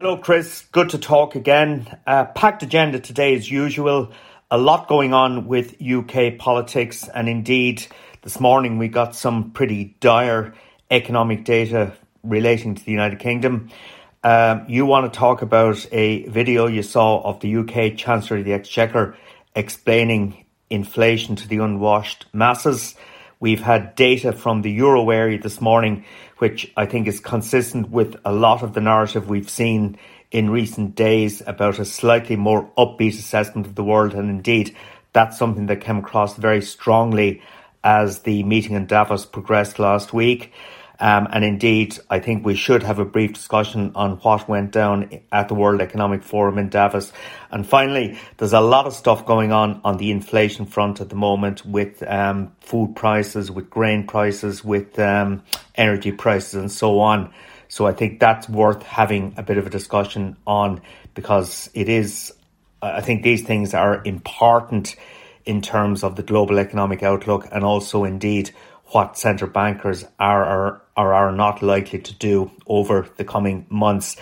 Hello, Chris. Good to talk again. Uh, packed agenda today, as usual. A lot going on with UK politics, and indeed, this morning we got some pretty dire economic data relating to the United Kingdom. Um, you want to talk about a video you saw of the UK Chancellor of the Exchequer explaining inflation to the unwashed masses. We've had data from the euro area this morning which I think is consistent with a lot of the narrative we've seen in recent days about a slightly more upbeat assessment of the world. And indeed, that's something that came across very strongly as the meeting in Davos progressed last week. Um, and indeed, I think we should have a brief discussion on what went down at the World Economic Forum in Davos. And finally, there's a lot of stuff going on on the inflation front at the moment with um, food prices, with grain prices, with um, energy prices, and so on. So I think that's worth having a bit of a discussion on because it is, I think these things are important in terms of the global economic outlook and also indeed what central bankers are or, are not likely to do over the coming months.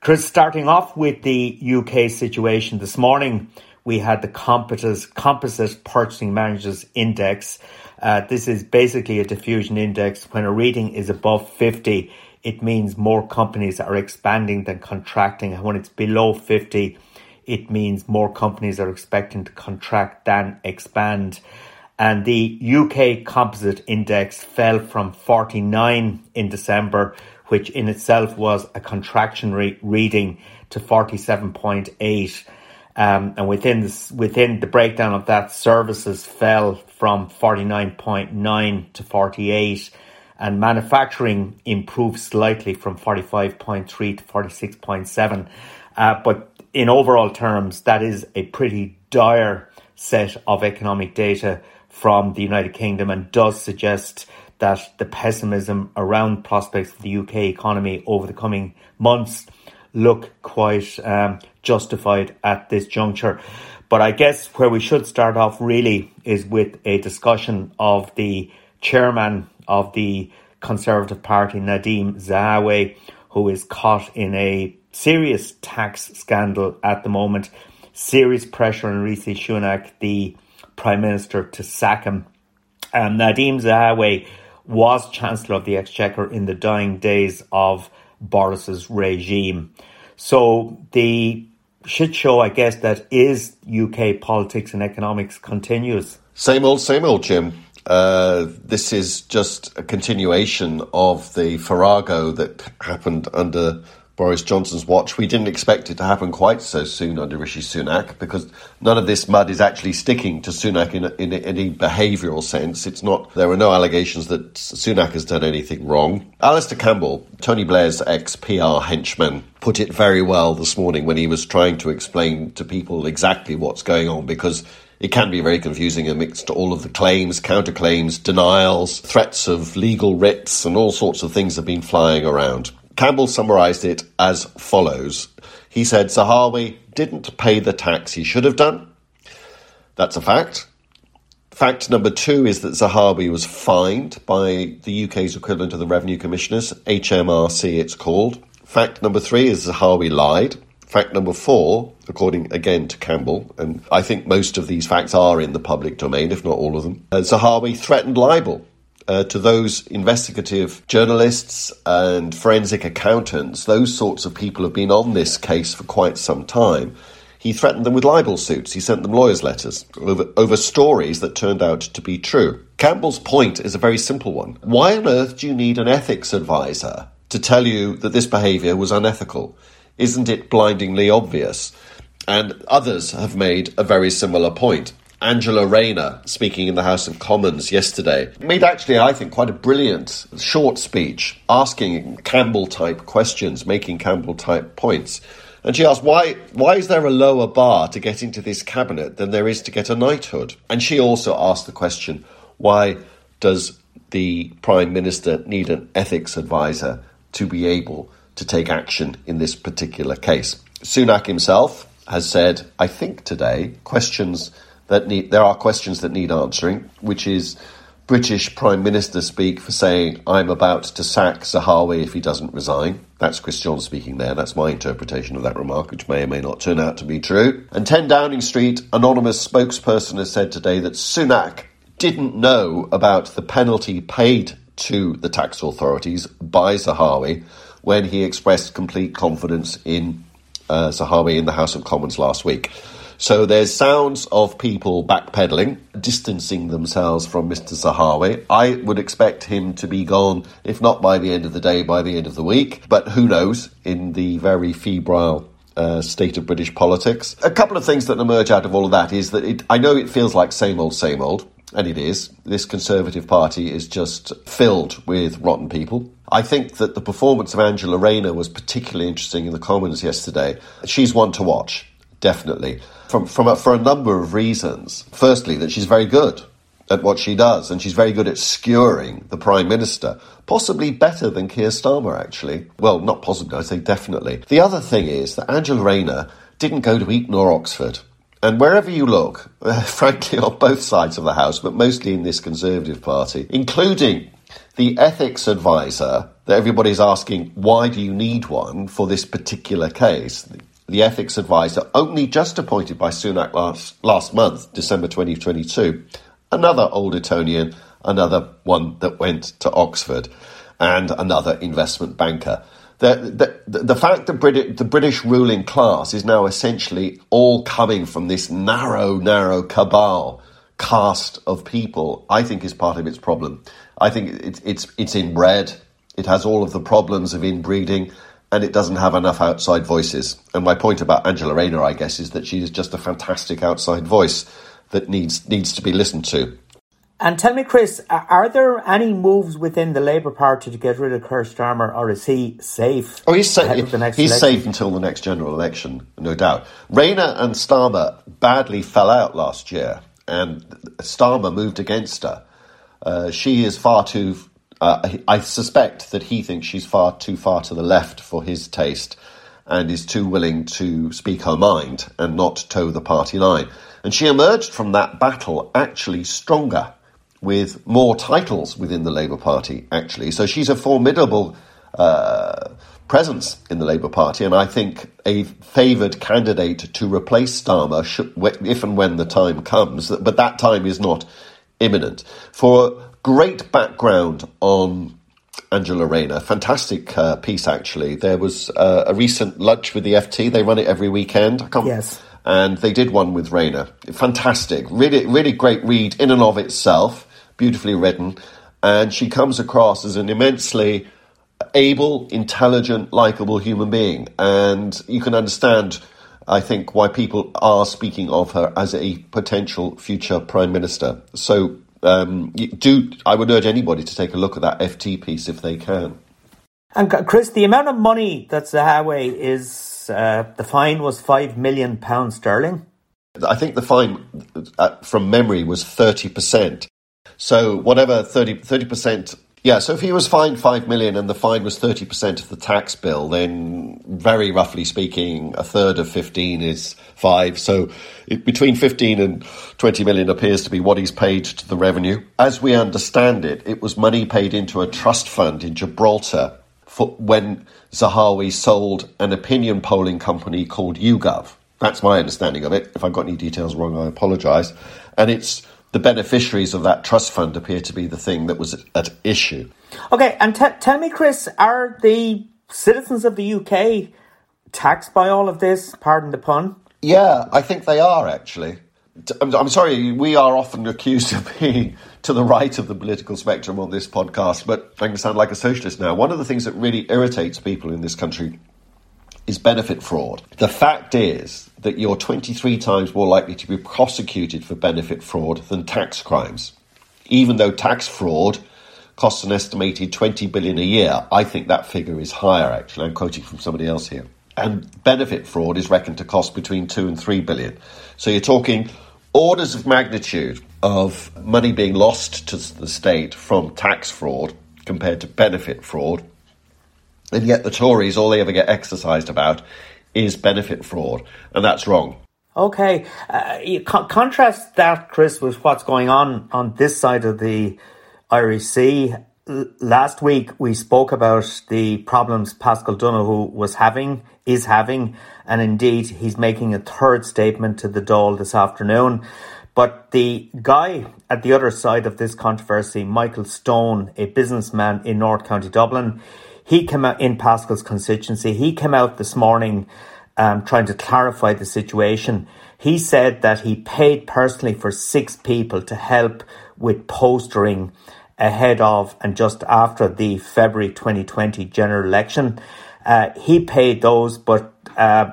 Chris, starting off with the UK situation this morning, we had the Composite, Composite Purchasing Managers Index. Uh, this is basically a diffusion index. When a reading is above 50, it means more companies are expanding than contracting. And when it's below 50, it means more companies are expecting to contract than expand and the UK Composite Index fell from 49 in December, which in itself was a contraction rate reading to 47.8. Um, and within this, within the breakdown of that, services fell from 49.9 to 48, and manufacturing improved slightly from 45.3 to 46.7. Uh, but in overall terms, that is a pretty dire set of economic data from the United Kingdom and does suggest that the pessimism around prospects for the UK economy over the coming months look quite um, justified at this juncture. But I guess where we should start off really is with a discussion of the chairman of the Conservative Party, Nadhim Zahawi, who is caught in a serious tax scandal at the moment. Serious pressure on Rishi Sunak, the Prime Minister to sack him. Um, Nadhim Zahawi was Chancellor of the Exchequer in the dying days of Boris's regime. So the shit show, I guess, that is UK politics and economics continues. Same old, same old, Jim. Uh, this is just a continuation of the farrago that happened under Boris Johnson's watch. We didn't expect it to happen quite so soon under Rishi Sunak because none of this mud is actually sticking to Sunak in, in, in any behavioural sense. It's not. There are no allegations that Sunak has done anything wrong. Alastair Campbell, Tony Blair's ex PR henchman, put it very well this morning when he was trying to explain to people exactly what's going on because it can be very confusing amidst all of the claims, counterclaims, denials, threats of legal writs, and all sorts of things have been flying around. Campbell summarised it as follows. He said Zahawi didn't pay the tax he should have done. That's a fact. Fact number two is that Zahawi was fined by the UK's equivalent of the Revenue Commissioners, HMRC it's called. Fact number three is Zahawi lied. Fact number four, according again to Campbell, and I think most of these facts are in the public domain, if not all of them, uh, Zahawi threatened libel uh, to those investigative journalists and forensic accountants. Those sorts of people have been on this case for quite some time. He threatened them with libel suits. He sent them lawyers' letters over, over stories that turned out to be true. Campbell's point is a very simple one. Why on earth do you need an ethics advisor to tell you that this behaviour was unethical? Isn't it blindingly obvious? And others have made a very similar point. Angela Rayner, speaking in the House of Commons yesterday, made actually, I think, quite a brilliant short speech asking Campbell type questions, making Campbell type points. And she asked, why, why is there a lower bar to get into this cabinet than there is to get a knighthood? And she also asked the question, why does the Prime Minister need an ethics advisor to be able to take action in this particular case. Sunak himself has said, I think today, questions that need there are questions that need answering, which is British Prime Minister speak for saying, I'm about to sack Zahawi if he doesn't resign. That's Chris John speaking there. That's my interpretation of that remark, which may or may not turn out to be true. And 10 Downing Street, anonymous spokesperson has said today that Sunak didn't know about the penalty paid to the tax authorities by Zahawi when he expressed complete confidence in uh, Zahawi in the House of Commons last week. So there's sounds of people backpedaling, distancing themselves from Mr. Zahawi. I would expect him to be gone, if not by the end of the day, by the end of the week. But who knows, in the very febrile uh, state of British politics. A couple of things that emerge out of all of that is that it, I know it feels like same old, same old, and it is. This Conservative Party is just filled with rotten people. I think that the performance of Angela Rayner was particularly interesting in the Commons yesterday. She's one to watch, definitely, from, from a, for a number of reasons. Firstly, that she's very good at what she does, and she's very good at skewering the Prime Minister, possibly better than Keir Starmer, actually. Well, not possibly, I say definitely. The other thing is that Angela Rayner didn't go to Eton or Oxford. And wherever you look, frankly, on both sides of the House, but mostly in this Conservative Party, including the ethics advisor that everybody's asking, why do you need one for this particular case? The ethics advisor, only just appointed by Sunak last, last month, December 2022, another old Etonian, another one that went to Oxford, and another investment banker. The, the, the fact that Brit- the British ruling class is now essentially all coming from this narrow, narrow cabal cast of people, I think is part of its problem. I think it's it's it's inbred. It has all of the problems of inbreeding, and it doesn't have enough outside voices. And my point about Angela Rayner, I guess, is that she is just a fantastic outside voice that needs needs to be listened to. And tell me, Chris, are there any moves within the Labour Party to get rid of Keir Starmer, or is he safe? Oh, he's safe. He's election? safe until the next general election, no doubt. Rayner and Starmer badly fell out last year, and Starmer moved against her. Uh, she is far too. Uh, I suspect that he thinks she's far too far to the left for his taste, and is too willing to speak her mind and not toe the party line. And she emerged from that battle actually stronger, with more titles within the Labour Party. Actually, so she's a formidable. Uh, presence in the Labour Party, and I think a favoured candidate to replace Starmer should, if and when the time comes. But that time is not imminent. For great background on Angela Rayner. Fantastic uh, piece, actually. There was uh, a recent lunch with the FT. They run it every weekend. yes. And they did one with Rayner. Fantastic. Really, really great read in and of itself. Beautifully written. And she comes across as an immensely able, intelligent, likable human being. And you can understand, I think, why people are speaking of her as a potential future prime minister. So um, do I would urge anybody to take a look at that FT piece if they can. And Chris, the amount of money that's Zahawi is uh, the fine was five million pounds sterling. I think the fine, uh, from memory, was thirty percent. So whatever 30 percent. Yeah, so if he was fined five million and the fine was thirty percent of the tax bill, then very roughly speaking, a third of fifteen is five. So it, between fifteen and twenty million appears to be what he's paid to the revenue. As we understand it, it was money paid into a trust fund in Gibraltar for when Zahawi sold an opinion polling company called YouGov. That's my understanding of it. If I've got any details wrong, I apologise. And it's the beneficiaries of that trust fund appear to be the thing that was at issue. Okay, and t- tell me, Chris, are the citizens of the UK taxed by all of this? Pardon the pun. Yeah, I think they are actually. I'm, I'm sorry, we are often accused of being to the right of the political spectrum on this podcast, but I can sound like a socialist now. One of the things that really irritates people in this country is benefit fraud. The fact is that you're 23 times more likely to be prosecuted for benefit fraud than tax crimes. Even though tax fraud costs an estimated 20 billion a year, I think that figure is higher actually. I'm quoting from somebody else here. And benefit fraud is reckoned to cost between 2 and 3 billion. So you're talking orders of magnitude of money being lost to the state from tax fraud compared to benefit fraud and yet the Tories, all they ever get exercised about is benefit fraud, and that's wrong. Okay, uh, you co- contrast that, Chris, with what's going on on this side of the Irish Sea. Last week we spoke about the problems Paschal Donohoe was having, is having, and indeed he's making a third statement to the Dáil this afternoon. But the guy at the other side of this controversy, Michael Stone, a businessman in North County Dublin, he came out in Paschal's constituency. He came out this morning um, trying to clarify the situation. He said that he paid personally for six people to help with postering ahead of and just after the February 2020 general election. Uh, he paid those, but uh,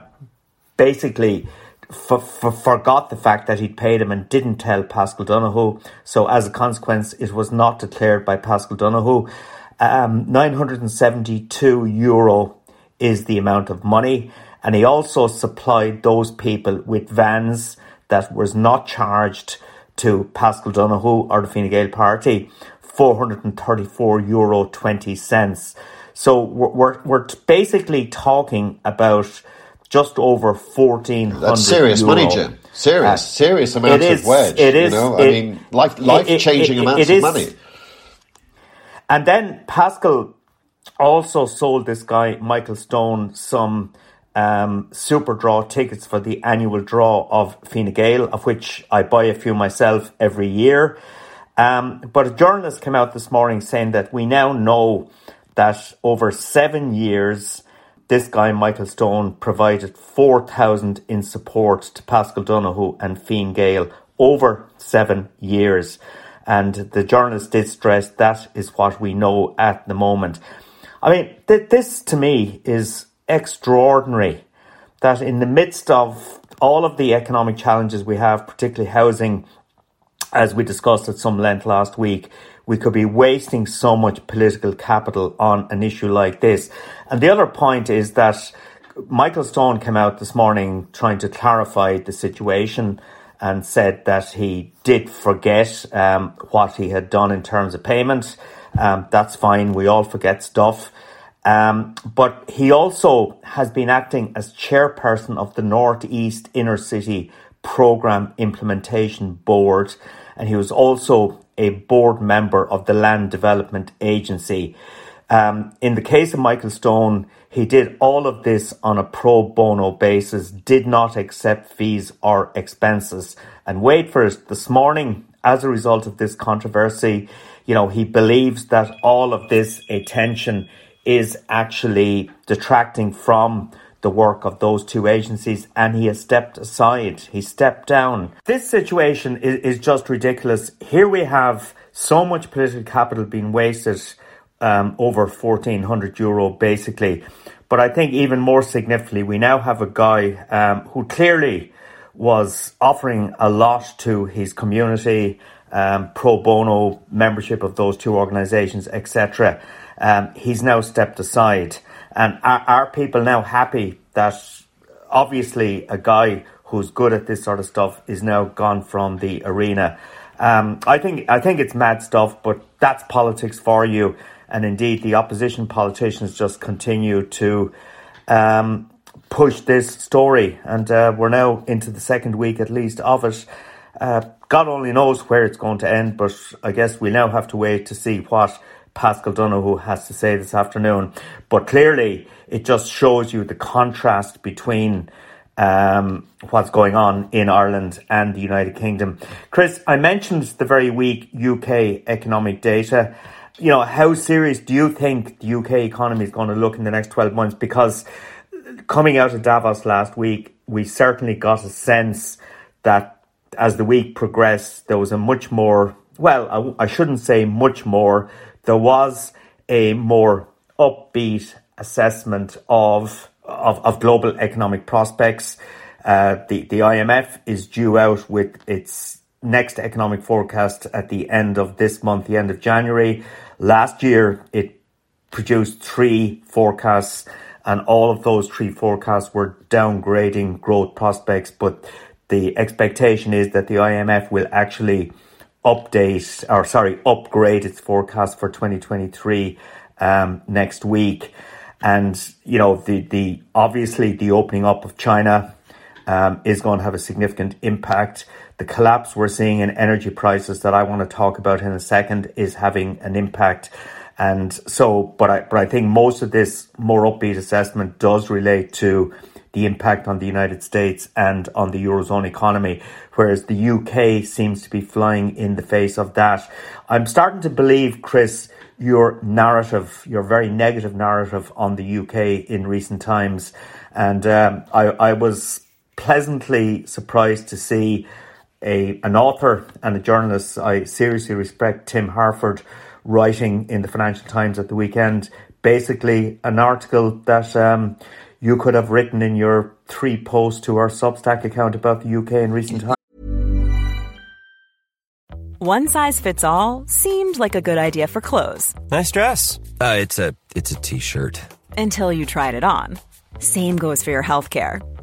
basically f- f- forgot the fact that he'd paid him and didn't tell Paschal Donohoe. So, as a consequence, it was not declared by Paschal Donohoe. Um, 972 euro is the amount of money. And he also supplied those people with vans that was not charged to Paschal Donohoe or the Fine Gael party, 434 euro 20 cents. So we're, we're, we're serious talking about just over 1400 That's serious euro. money, Jim. Serious, uh, serious amounts is, of wedge. It is. You know? It, I mean, life, life-changing it, it, amounts of money. And then Paschal also sold this guy, Michael Stone, some um, super draw tickets for the annual draw of Fine Gael, of which I buy a few myself every year. Um, but a journalist came out this morning saying that we now know that over seven years, this guy, Michael Stone, provided 4,000 in support to Paschal Donohoe and Fine Gael over seven years. And the journalist did stress that is what we know at the moment. I mean, th- this to me is extraordinary that in the midst of all of the economic challenges we have, particularly housing, as we discussed at some length last week, we could be wasting so much political capital on an issue like this. And the other point is that Michael Stone came out this morning trying to clarify the situation and said that he did forget um, what he had done in terms of payment. Um, that's fine. We all forget stuff. Um, but he also has been acting as chairperson of the Northeast Inner City Programme Implementation Board, and he was also a board member of the Land Development Agency. Um, in the case of Michael Stone, he did all of this on a pro bono basis, did not accept fees or expenses. And wait for it, this morning, as a result of this controversy, you know, he believes that all of this attention is actually detracting from the work of those two agencies and he has stepped aside. He stepped down. This situation is, is just ridiculous. Here we have so much political capital being wasted um, over 1400 euro basically. But I think even more significantly, we now have a guy um, who clearly was offering a lot to his community, um, pro bono membership of those two organisations, etc. Um, he's now stepped aside. And are, are people now happy that obviously a guy who's good at this sort of stuff is now gone from the arena? Um, I think I think it's mad stuff, but that's politics for you. And indeed, the opposition politicians just continue to um, push this story. And uh, we're now into the second week at least of it. Uh, God only knows where it's going to end, but I guess we now have to wait to see what Paschal Donohoe has to say this afternoon. But clearly, it just shows you the contrast between um, what's going on in Ireland and the United Kingdom. Chris, I mentioned the very weak UK economic data. You know, how serious do you think the UK economy is going to look in the next 12 months? Because coming out of Davos last week, we certainly got a sense that as the week progressed, there was a much more, well, I, I shouldn't say much more, there was a more upbeat assessment of, of, of global economic prospects. Uh, the, the IMF is due out with its next economic forecast at the end of this month, the end of January. Last year, it produced three forecasts and all of those three forecasts were downgrading growth prospects. But the expectation is that the IMF will actually update or sorry upgrade its forecast for 2023 um, next week. And you know the the obviously the opening up of China um, is going to have a significant impact. The collapse we're seeing in energy prices that I want to talk about in a second is having an impact. And so, but I, but I think most of this more upbeat assessment does relate to the impact on the United States and on the Eurozone economy, whereas the UK seems to be flying in the face of that. I'm starting to believe, Chris, your narrative, your very negative narrative on the UK in recent times. And um, I, I was pleasantly surprised to see a, an author and a journalist I seriously respect, Tim Harford, writing in the Financial Times at the weekend, basically an article that um, you could have written in your three posts to our Substack account about the UK in recent times. One size fits all seemed like a good idea for clothes. Nice dress. Uh, it's a it's a t-shirt. Until you tried it on. Same goes for your health care.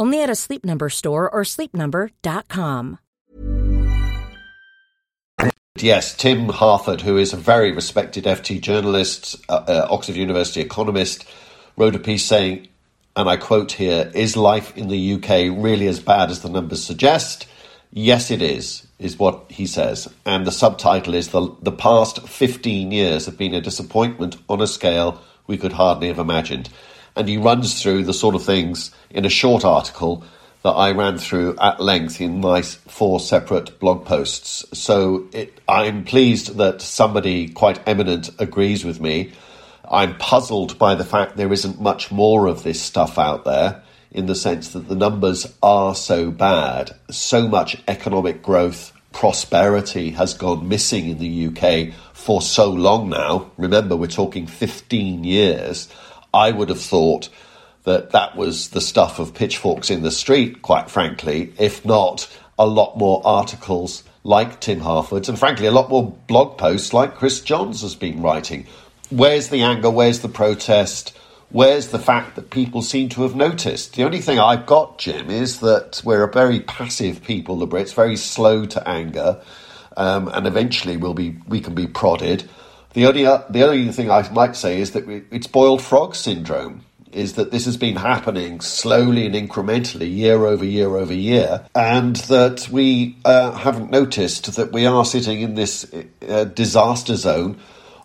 Only at a Sleep Number store or sleepnumber.com. Yes, Tim Harford, who is a very respected FT journalist, uh, uh, Oxford University economist, wrote a piece saying, and I quote here: "Is life in the UK really as bad as the numbers suggest?" Yes, it is is what he says. And the subtitle is the, the past 15 years have been a disappointment on a scale we could hardly have imagined. And he runs through the sort of things in a short article that I ran through at length in my four separate blog posts. So it, I'm pleased that somebody quite eminent agrees with me. I'm puzzled by the fact there isn't much more of this stuff out there in the sense that the numbers are so bad. So much economic growth, prosperity has gone missing in the UK for so long now. Remember, we're talking 15 years. I would have thought that that was the stuff of pitchforks in the street, quite frankly, if not a lot more articles like Tim Harford's, and frankly, a lot more blog posts like Chris Johns has been writing. Where's the anger? Where's the protest? Where's the fact that people seem to have noticed? The only thing I've got, Jim, is that we're a very passive people, the Brits, very slow to anger, um, and eventually we'll be we can be prodded. The only uh, the only thing I might say is that it's boiled frog syndrome is that this has been happening slowly and incrementally year over year over year, and that we uh, haven't noticed that we are sitting in this uh, disaster zone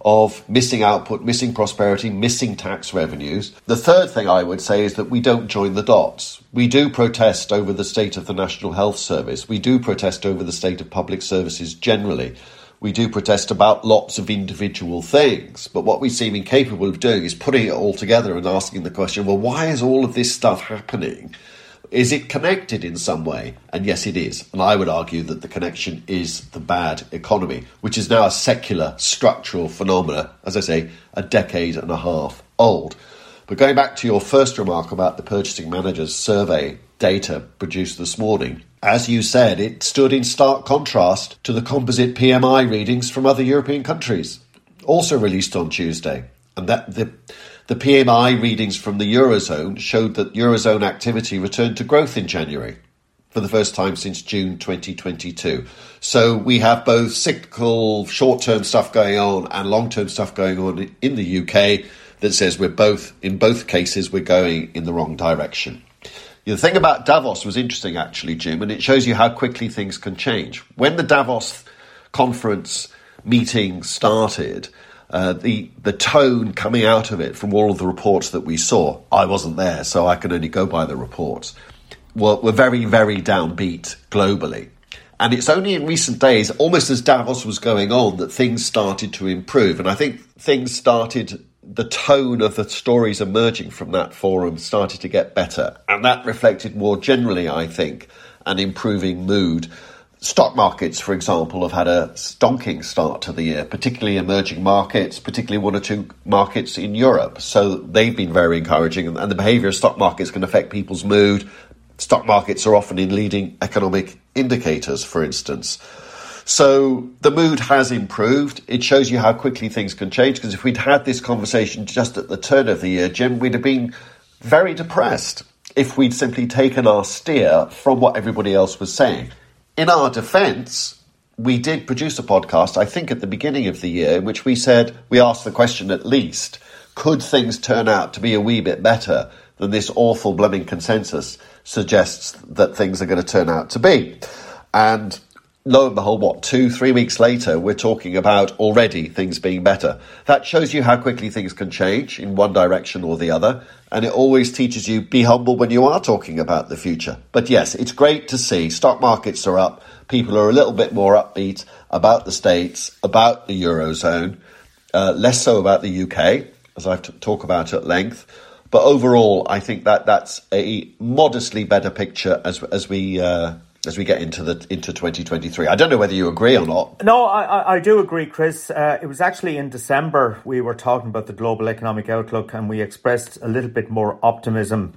of missing output, missing prosperity, missing tax revenues. The third thing I would say is that we don't join the dots. We do protest over the state of the National Health Service, we do protest over the state of public services generally we do protest about lots of individual things, but what we seem incapable of doing is putting it all together and asking the question well, why is all of this stuff happening? Is it connected in some way? And yes, it is. And I would argue that the connection is the bad economy, which is now a secular structural phenomena, as I say, a decade and a half old. But going back to your first remark about the purchasing managers survey data produced this morning, as you said, it stood in stark contrast to the composite PMI readings from other European countries, also released on Tuesday. And that the, the PMI readings from the Eurozone showed that Eurozone activity returned to growth in January for the first time since June 2022. So we have both cyclical, short term stuff going on and long term stuff going on in the UK that says we're both, in both cases, we're going in the wrong direction. The thing about Davos was interesting, actually, Jim, and it shows you how quickly things can change. When the Davos conference meeting started, uh, the the tone coming out of it from all of the reports that we saw, I wasn't there, so I can only go by the reports, were, were very, very downbeat globally. And it's only in recent days, almost as Davos was going on, that things started to improve. And I think things started the tone of the stories emerging from that forum started to get better. And that reflected more generally, I think, an improving mood. Stock markets, for example, have had a stonking start to the year, particularly emerging markets, particularly one or two markets in Europe. So they've been very encouraging, and the behaviour of stock markets can affect people's mood. Stock markets are often in leading economic indicators, for instance. So the mood has improved. It shows you how quickly things can change. Because if we'd had this conversation just at the turn of the year, Jim, we'd have been very depressed if we'd simply taken our steer from what everybody else was saying. In our defense, we did produce a podcast, I think at the beginning of the year, in which we said, we asked the question at least, could things turn out to be a wee bit better than this awful blooming consensus suggests that things are going to turn out to be? And lo and behold, what, two, three weeks later, we're talking about already things being better. That shows you how quickly things can change in one direction or the other. And it always teaches you be humble when you are talking about the future. But yes, it's great to see stock markets are up. People are a little bit more upbeat about the States, about the Eurozone, uh, less so about the UK, as I've t- talk about at length. But overall, I think that that's a modestly better picture as as we uh, as we get into the into 2023. I don't know whether you agree or not. No, I, I do agree, Chris. Uh, it was actually in December we were talking about the global economic outlook, and we expressed a little bit more optimism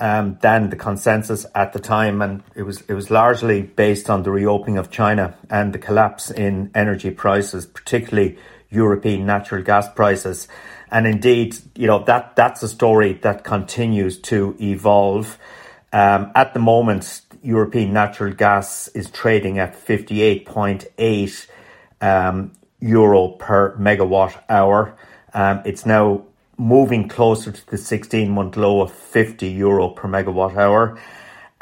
um, than the consensus at the time, and it was it was largely based on the reopening of China and the collapse in energy prices, particularly European natural gas prices. And indeed, you know that that's a story that continues to evolve. Um, at the moment, European natural gas is trading at 58.8 um, euro per megawatt hour. Um, it's now moving closer to the 16 month low of 50 euro per megawatt hour.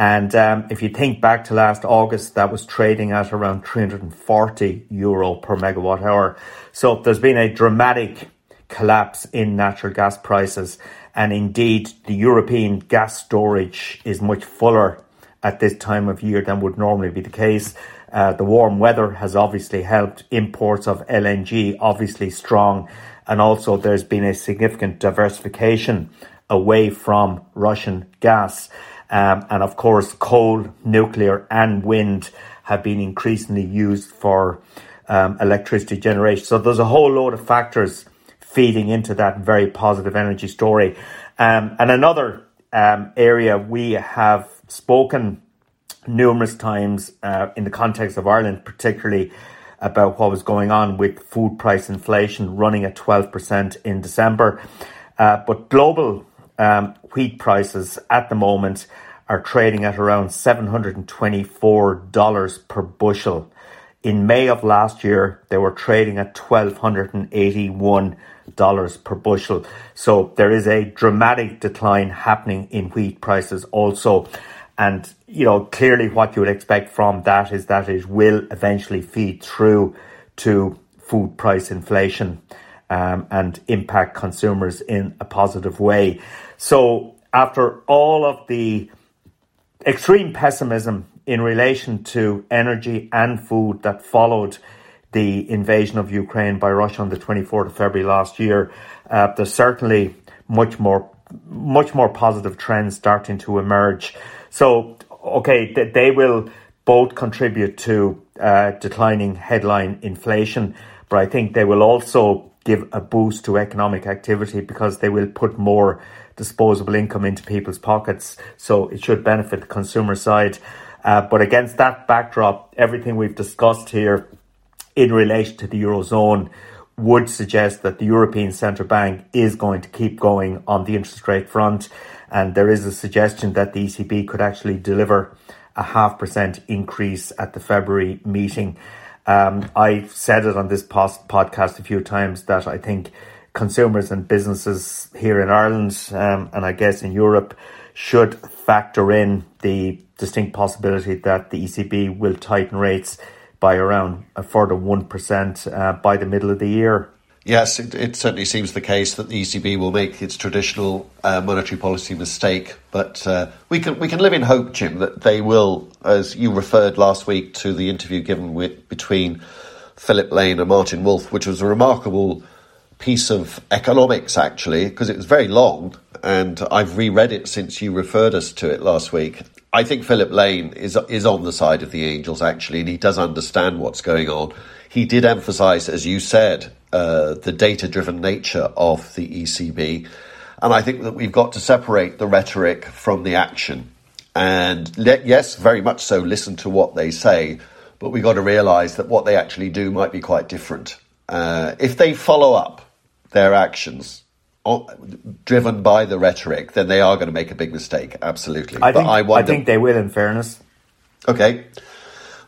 And um, if you think back to last August, that was trading at around 340 euro per megawatt hour. So there's been a dramatic collapse in natural gas prices. And indeed, the European gas storage is much fuller at this time of year than would normally be the case. Uh, the warm weather has obviously helped imports of LNG, obviously strong, and also there's been a significant diversification away from Russian gas. Um, and of course, coal, nuclear, and wind have been increasingly used for um, electricity generation. So there's a whole load of factors feeding into that very positive energy story. Um, and another um, area we have spoken numerous times uh, in the context of Ireland, particularly about what was going on with food price inflation running at 12% in December. Uh, but global um, wheat prices at the moment are trading at around $724 per bushel. In May of last year, they were trading at $1,281 per bushel. So there is a dramatic decline happening in wheat prices also. And, you know, clearly what you would expect from that is that it will eventually feed through to food price inflation um, and impact consumers in a positive way. So after all of the extreme pessimism in relation to energy and food that followed the invasion of Ukraine by Russia on the 24th of February last year, uh, there's certainly much more much more positive trends starting to emerge. So, okay, they will both contribute to uh, declining headline inflation, but I think they will also give a boost to economic activity because they will put more disposable income into people's pockets. So it should benefit the consumer side. Uh, but against that backdrop, everything we've discussed here in relation to the Eurozone would suggest that the European Central Bank is going to keep going on the interest rate front. And there is a suggestion that the ECB could actually deliver a half percent increase at the February meeting. Um, I've said it on this post- podcast a few times that I think consumers and businesses here in Ireland um, and I guess in Europe should factor in the distinct possibility that the ECB will tighten rates by around a further 1% uh, by the middle of the year. Yes, it, it, certainly seems the case that the ECB will make its traditional uh, monetary policy mistake, but uh, we can we can live in hope, Jim, that they will, as you referred last week to the interview given with, between Philip Lane and Martin Wolf, which was a remarkable piece of economics, actually, because it was very long, and I've reread it since you referred us to it last week. I think Philip Lane is is on the side of the angels, actually, and he does understand what's going on. He did emphasise, as you said, uh, the data driven nature of the ECB. And I think that we've got to separate the rhetoric from the action. And let, yes, very much so, listen to what they say, but we've got to realise that what they actually do might be quite different. Uh, if they follow up their actions driven by the rhetoric, then they are going to make a big mistake. Absolutely. I, think, I, wonder, I think they will, in fairness. Okay.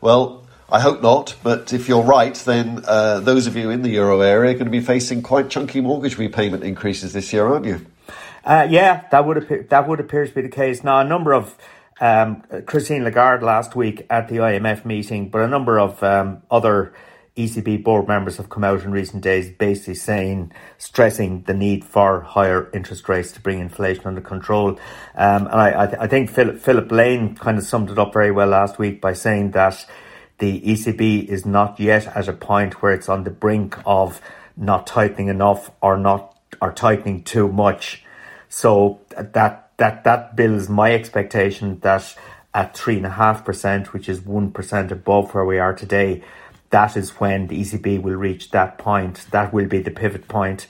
Well, I hope not, but if you're right, then uh, those of you in the euro area are going to be facing quite chunky mortgage repayment increases this year, aren't you? Uh, yeah, that would appear, that would appear to be the case. Now, a number of um, Christine Lagarde last week at the IMF meeting, but a number of um, other ECB board members have come out in recent days, basically saying, stressing the need for higher interest rates to bring inflation under control. Um, and I, I, th- I think Philip, Philip Lane kind of summed it up very well last week by saying that the ECB is not yet at a point where it's on the brink of not tightening enough or not or tightening too much. So that that that builds my expectation that at three and a half percent, which is one percent above where we are today, that is when the ECB will reach that point. That will be the pivot point.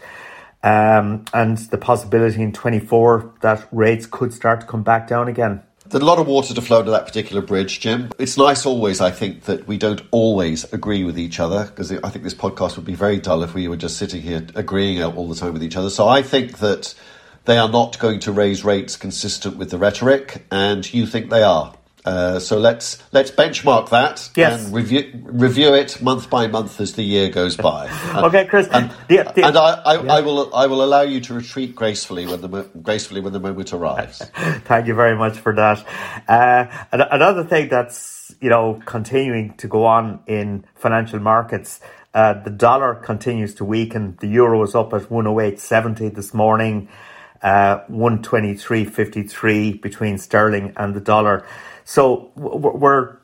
Um, and the possibility in 24 that rates could start to come back down again. There's a lot of water to flow under that particular bridge, Jim. It's nice always, I think, that we don't always agree with each other because I think this podcast would be very dull if we were just sitting here agreeing all the time with each other. So I think that they are not going to raise rates consistent with the rhetoric, and you think they are. Uh, so let's let's benchmark that yes. and review review it month by month as the year goes by. And, okay, Chris. And, the, the, and I, I, yeah. I, will I will allow you to retreat gracefully when the gracefully when the moment arrives. Thank you very much for that. Uh, another thing that's you know continuing to go on in financial markets. Uh, the dollar continues to weaken. The euro is up at 108.70 this morning, uh, 123.53 between sterling and the dollar. So we're,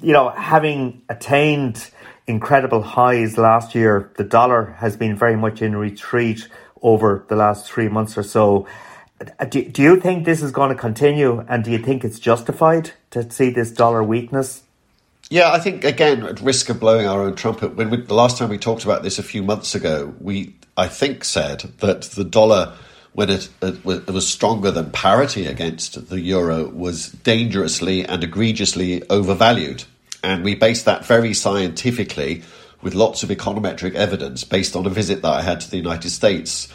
you know, having attained incredible highs last year, the dollar has been very much in retreat over the last three months or so. Uh, do, do you think this is going to continue and do you think it's justified to see this dollar weakness? Yeah, I think again, at risk of blowing our own trumpet, when we, the last time we talked about this a few months ago, we I think, said that the dollar, when it, it, was stronger than parity against the euro, was dangerously and egregiously overvalued. And we based that very scientifically with lots of econometric evidence based on a visit that I had to the United States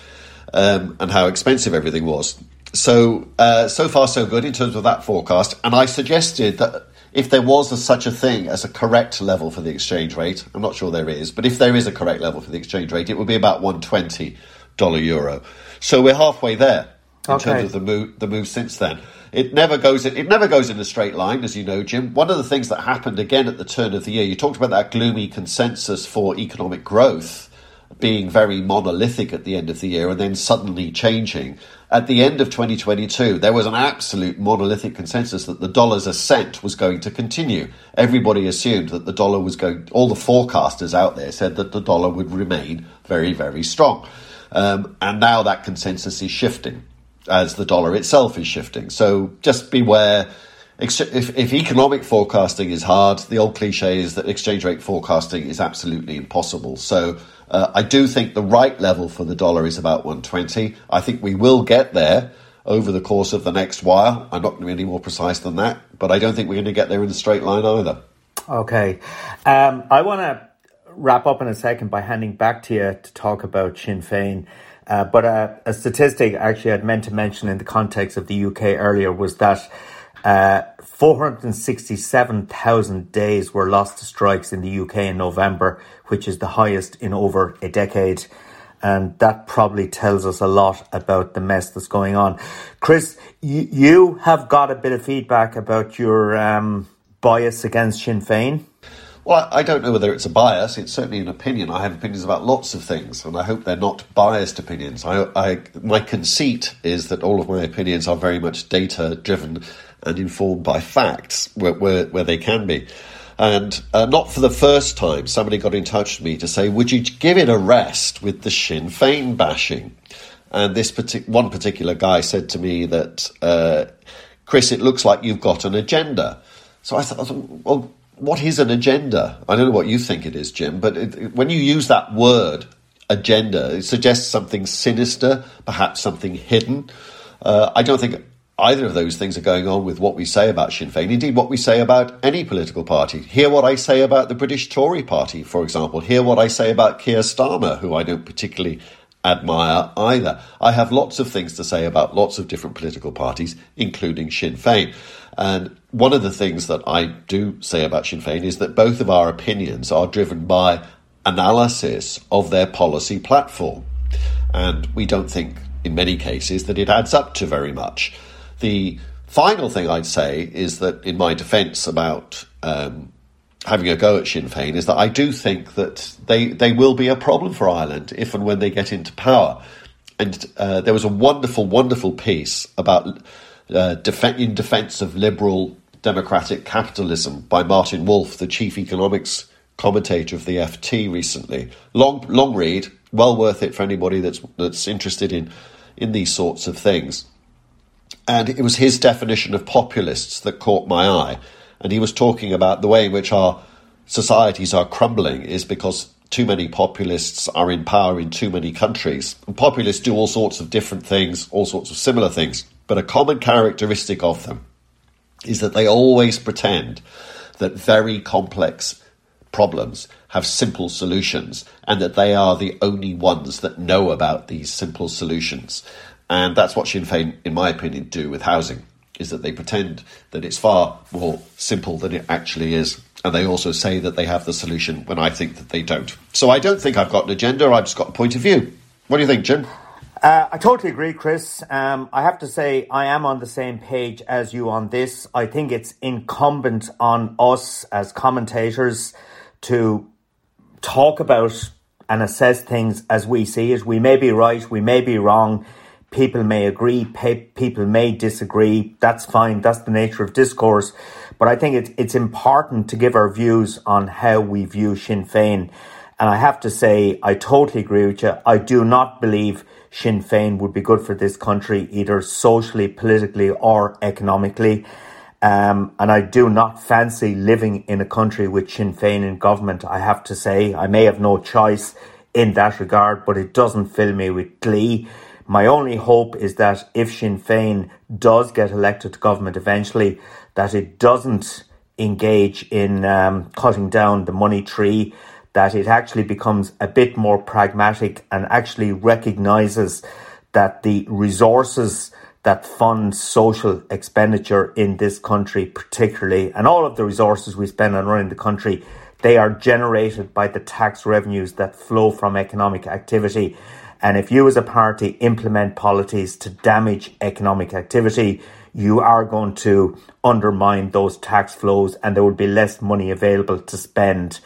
um, and how expensive everything was. So, uh, so far, so good in terms of that forecast. And I suggested that if there was a, such a thing as a correct level for the exchange rate, I'm not sure there is, but if there is a correct level for the exchange rate, it would be about 120 dollar euro. So we're halfway there in okay. terms of the move, the move since then. It never goes. It never goes in a straight line, as you know, Jim. One of the things that happened again at the turn of the year, you talked about that gloomy consensus for economic growth being very monolithic at the end of the year and then suddenly changing. At the end of 2022, there was an absolute monolithic consensus that the dollar's ascent was going to continue. Everybody assumed that the dollar was going, all the forecasters out there said that the dollar would remain very, very strong. Um, and now that consensus is shifting as the dollar itself is shifting. So just beware. If, if, economic forecasting is hard, the old cliche is that exchange rate forecasting is absolutely impossible. So uh, I do think the right level for the dollar is about 120. I think we will get there over the course of the next while. I'm not going to be any more precise than that, but I don't think we're going to get there in a straight line either. Okay. Um, I want to wrap up in a second by handing back to you to talk about Sinn Féin. Uh, but uh, a statistic actually I'd meant to mention in the context of the UK earlier was that uh, 467,000 days were lost to strikes in the UK in November, which is the highest in over a decade. And that probably tells us a lot about the mess that's going on. Chris, you, you have got a bit of feedback about your um, bias against Sinn Féin. Well, I don't know whether it's a bias. It's certainly an opinion. I have opinions about lots of things, and I hope they're not biased opinions. I, I, my conceit is that all of my opinions are very much data driven and informed by facts where, where, where they can be. And uh, not for the first time, somebody got in touch with me to say, Would you give it a rest with the Sinn Féin bashing? And this partic- one particular guy said to me that, uh, Chris, it looks like you've got an agenda. So I thought, well, what is an agenda? I don't know what you think it is, Jim, but it, when you use that word, agenda, it suggests something sinister, perhaps something hidden. Uh, I don't think either of those things are going on with what we say about Sinn Féin, indeed, what we say about any political party. Hear what I say about the British Tory party, for example. Hear what I say about Keir Starmer, who I don't particularly admire either. I have lots of things to say about lots of different political parties, including Sinn Féin. And one of the things that I do say about Sinn Féin is that both of our opinions are driven by analysis of their policy platform. And we don't think, in many cases, that it adds up to very much. The final thing I'd say is that, in my defence about um, having a go at Sinn Féin, is that I do think that they they will be a problem for Ireland if and when they get into power. And uh, there was a wonderful, wonderful piece about uh, def- in defence of liberal democratic capitalism by Martin Wolf, the chief economics commentator of the FT recently. Long, long read, well worth it for anybody that's that's interested in in these sorts of things. And it was his definition of populists that caught my eye. And he was talking about the way in which our societies are crumbling is because too many populists are in power in too many countries. And populists do all sorts of different things, all sorts of similar things. But a common characteristic of them is that they always pretend that very complex problems have simple solutions and that they are the only ones that know about these simple solutions. And that's what Sinn Féin, in my opinion, do with housing, is that they pretend that it's far more simple than it actually is. And they also say that they have the solution when I think that they don't. So I don't think I've got an agenda, I've just got a point of view. What do you think, Jim? Uh, I totally agree, Chris. Um, I have to say, I am on the same page as you on this. I think it's incumbent on us as commentators to talk about and assess things as we see it. We may be right, we may be wrong. People may agree, people may disagree. That's fine. That's the nature of discourse. But I think it's, it's important to give our views on how we view Sinn Féin. And I have to say, I totally agree with you. I do not believe Sinn Féin would be good for this country, either socially, politically, or economically. Um, and I do not fancy living in a country with Sinn Féin in government. I have to say, I may have no choice in that regard, but it doesn't fill me with glee. My only hope is that if Sinn Féin does get elected to government eventually, that it doesn't engage in um, cutting down the money tree, that it actually becomes a bit more pragmatic and actually recognises that the resources that fund social expenditure in this country, particularly, and all of the resources we spend on running the country, they are generated by the tax revenues that flow from economic activity. And if you as a party implement policies to damage economic activity, you are going to undermine those tax flows and there will be less money available to spend.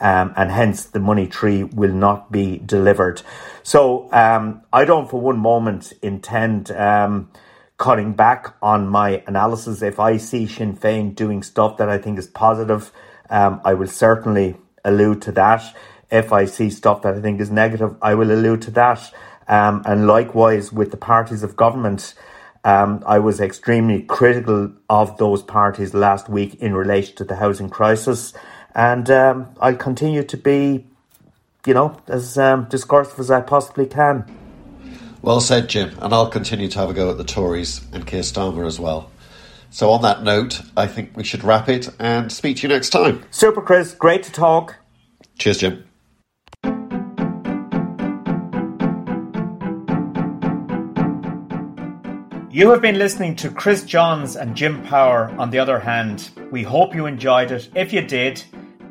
Um, and hence the money tree will not be delivered. So um, I don't for one moment intend um, cutting back on my analysis. If I see Sinn Féin doing stuff that I think is positive, um, I will certainly allude to that. If I see stuff that I think is negative, I will allude to that. Um, and likewise with the parties of government, um, I was extremely critical of those parties last week in relation to the housing crisis. And um, I'll continue to be, you know, as um, discursive as I possibly can. Well said, Jim. And I'll continue to have a go at the Tories and Keir Starmer as well. So, on that note, I think we should wrap it and speak to you next time. Super, Chris. Great to talk. Cheers, Jim. You have been listening to Chris Johns and Jim Power on the other hand. We hope you enjoyed it. If you did,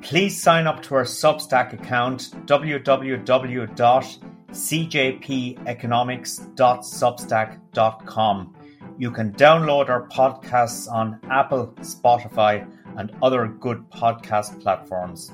please sign up to our Substack account www.cjpeconomics.substack.com. You can download our podcasts on Apple, Spotify, and other good podcast platforms.